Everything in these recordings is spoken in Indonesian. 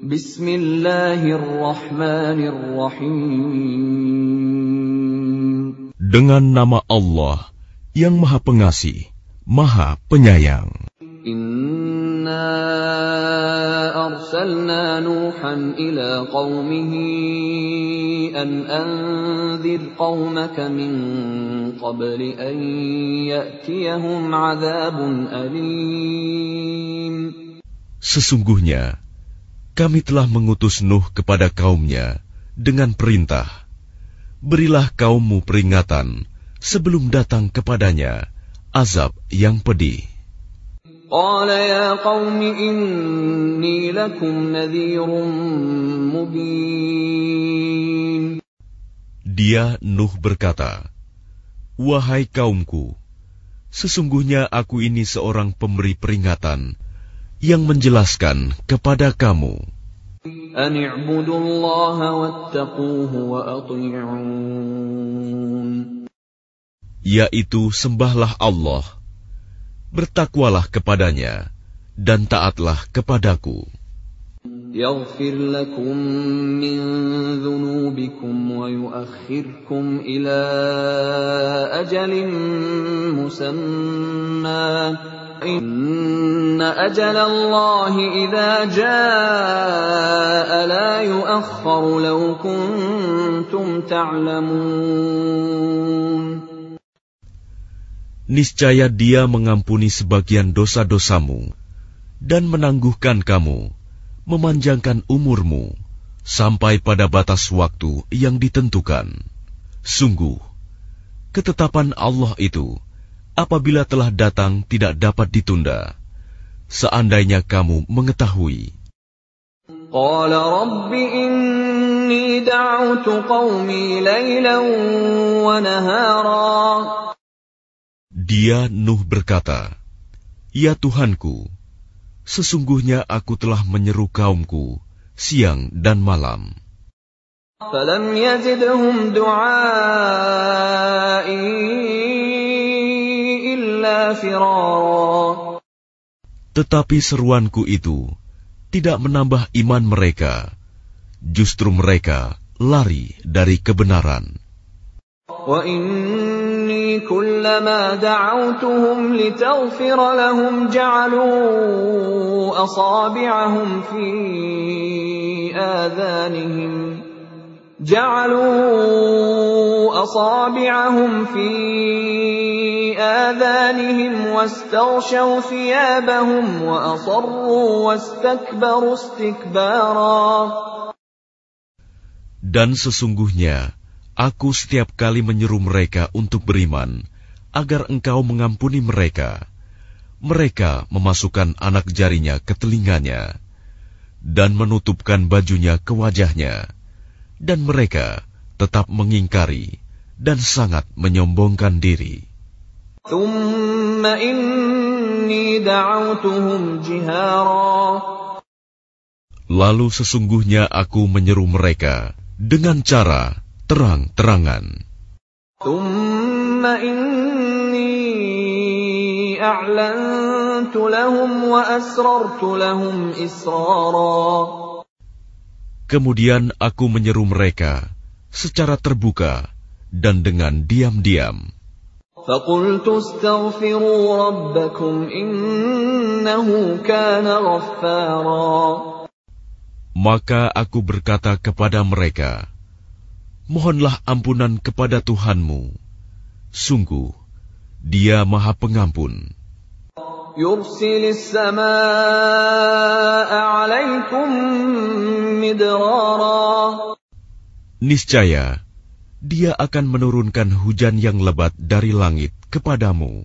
Bismillahirrahmanirrahim. Dengan nama Allah yang Maha Pengasih, Maha Penyayang. Inna arsalna Nuhan ila qawmihi an anzir qawmaka min qabli an ya'tiyahum azabun alim. Sesungguhnya, kami telah mengutus Nuh kepada kaumnya dengan perintah, Berilah kaummu peringatan sebelum datang kepadanya azab yang pedih. Dia Nuh berkata, Wahai kaumku, sesungguhnya aku ini seorang pemberi peringatan yang menjelaskan kepada kamu. أن اعبدوا الله واتقوه وأطيعون Yaitu sembahlah Allah, bertakwalah kepadanya, dan taatlah kepadaku. يغفر لكم من ذنوبكم ويؤخركم إلى أجل مسمى إن أجل الله إذا جاء لا يؤخر لو كنتم تعلمون Niscaya dia mengampuni sebagian dosa-dosamu dan menangguhkan kamu, memanjangkan umurmu sampai pada batas waktu yang ditentukan. Sungguh, ketetapan Allah itu apabila telah datang tidak dapat ditunda. Seandainya kamu mengetahui. Qala rabbi inni da'utu qawmi wa nahara. Dia Nuh berkata, Ya Tuhanku, sesungguhnya aku telah menyeru kaumku siang dan malam. Tetapi seruanku itu tidak menambah iman mereka, justru mereka lari dari kebenaran. وإني كلما دعوتهم لتغفر لهم جعلوا أصابعهم في آذانهم جعلوا أصابعهم في آذانهم واستغشوا ثيابهم وأصروا واستكبروا استكبارا Dan sesungguhnya, aku setiap kali menyeru mereka untuk beriman, agar engkau mengampuni mereka. Mereka memasukkan anak jarinya ke telinganya, dan menutupkan bajunya ke wajahnya, dan mereka tetap mengingkari dan sangat menyombongkan diri. ثم إني دعوتهم جهارا Lalu sesungguhnya aku menyeru mereka dengan cara terang-terangan. ثم إني أعلنت لهم وأسررت لهم إسرارا Kemudian aku menyeru mereka secara terbuka dan dengan diam-diam. فقلت استغفروا ربكم إنه كان غفارا Maka aku berkata kepada mereka, Mohonlah ampunan kepada Tuhanmu. Sungguh, dia maha pengampun. يرسل السماء عليكم مدرارا Niscaya, dia akan menurunkan hujan yang lebat dari langit kepadamu.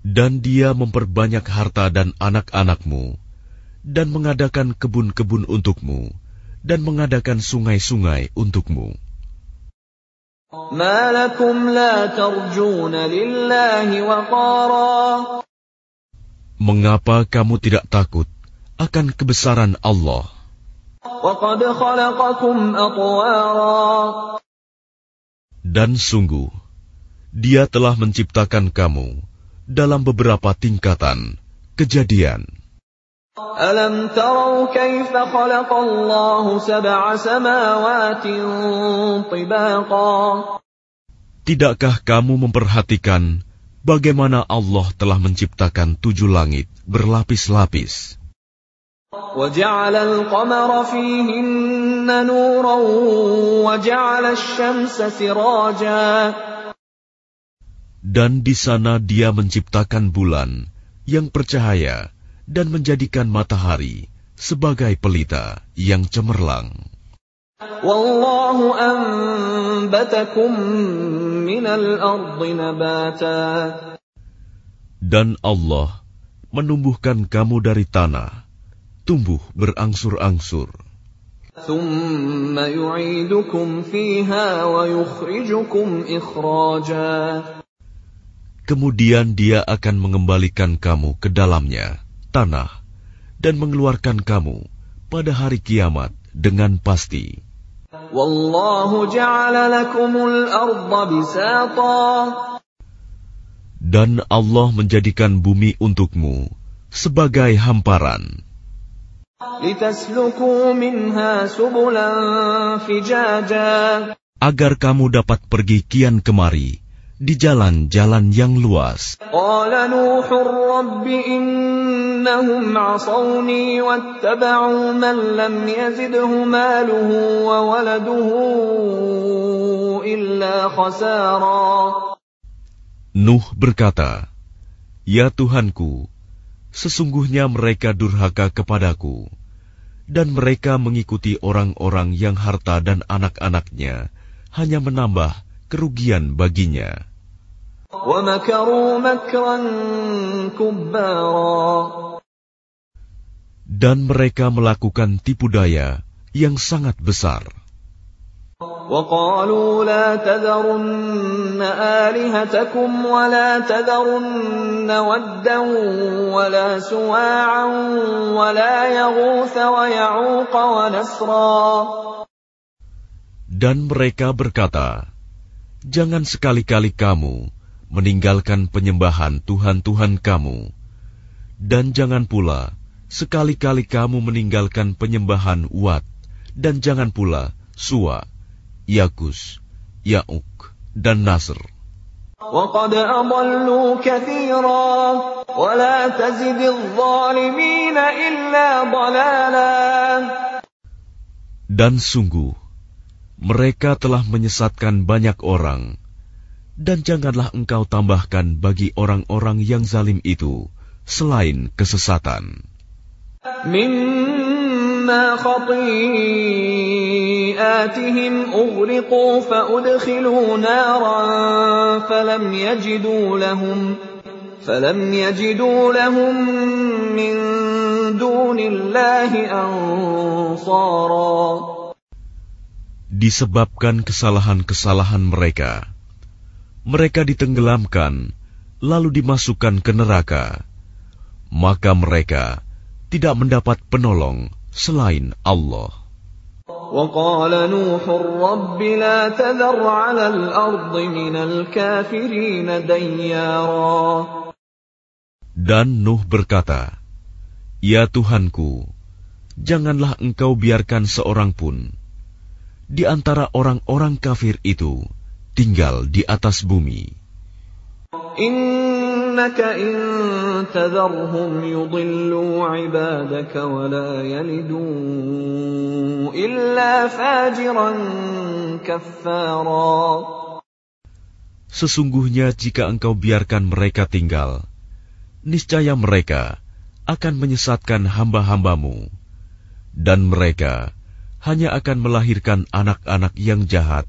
Dan dia memperbanyak harta dan anak-anakmu, dan mengadakan kebun-kebun untukmu, dan mengadakan sungai-sungai untukmu. Mengapa kamu tidak takut akan kebesaran Allah? Dan sungguh, Dia telah menciptakan kamu dalam beberapa tingkatan kejadian. ألم تروا كيف خلق الله سبع سماوات طباقا Tidakkah kamu memperhatikan bagaimana Allah telah menciptakan tujuh langit berlapis-lapis? وجعل القمر فيهن نورا وجعل الشمس سراجا Dan di sana dia menciptakan bulan yang bercahaya dan menjadikan matahari sebagai pelita yang cemerlang. والله أنبتكم من الأرض نباتا Dan Allah menumbuhkan kamu dari tanah, tumbuh berangsur-angsur. ثم يعيدكم فيها ويخرجكم إخراجا Kemudian dia akan mengembalikan kamu ke dalamnya, tanah, dan mengeluarkan kamu pada hari kiamat dengan pasti. Dan Allah menjadikan bumi untukmu sebagai hamparan. Agar kamu dapat pergi kian kemari di jalan-jalan yang luas. إنهم عصوني واتبعوا من لم يزده ماله وولده إلا خسارا Nuh berkata, Ya Tuhanku, sesungguhnya mereka durhaka kepadaku, dan mereka mengikuti orang-orang yang harta dan anak-anaknya hanya menambah kerugian baginya. ومكروا مكرا كبارا Dan mereka melakukan tipu daya yang sangat besar. وقالوا لا تذرن آلهتكم ولا تذرن ودا ولا سواعا ولا يغوث ويعوق ونسرا Dan mereka berkata, Jangan sekali-kali kamu meninggalkan penyembahan Tuhan-Tuhan kamu, dan jangan pula sekali-kali kamu meninggalkan penyembahan Wat, dan jangan pula Suwa, Yagus, Yauk, dan Nasr. وقد أضلوا كثيرا ولا تزد الظالمين إلا ضلالا Dan sungguh, mereka telah menyesatkan banyak orang, dan janganlah engkau tambahkan bagi orang-orang yang zalim itu selain kesesatan. مما خطيئاتهم أغرقوا فأدخلوا نارا فلم يجدوا لهم فلم يجدوا لهم من دون الله أنصارا Disebabkan kesalahan-kesalahan mereka, mereka ditenggelamkan lalu dimasukkan ke neraka, maka mereka tidak mendapat penolong selain Allah. وقال نوح رب لا تذر على الأرض من الكافرين ديارا Dan Nuh berkata, Ya Tuhanku, janganlah engkau biarkan seorang pun di antara orang-orang kafir itu tinggal di atas bumi. Sesungguhnya jika engkau biarkan mereka tinggal, niscaya mereka akan menyesatkan hamba-hambamu, dan mereka hanya akan melahirkan anak-anak yang jahat.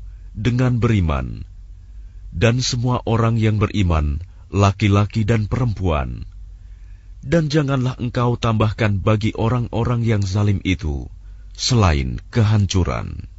dengan beriman, dan semua orang yang beriman, laki-laki dan perempuan, dan janganlah engkau tambahkan bagi orang-orang yang zalim itu selain kehancuran.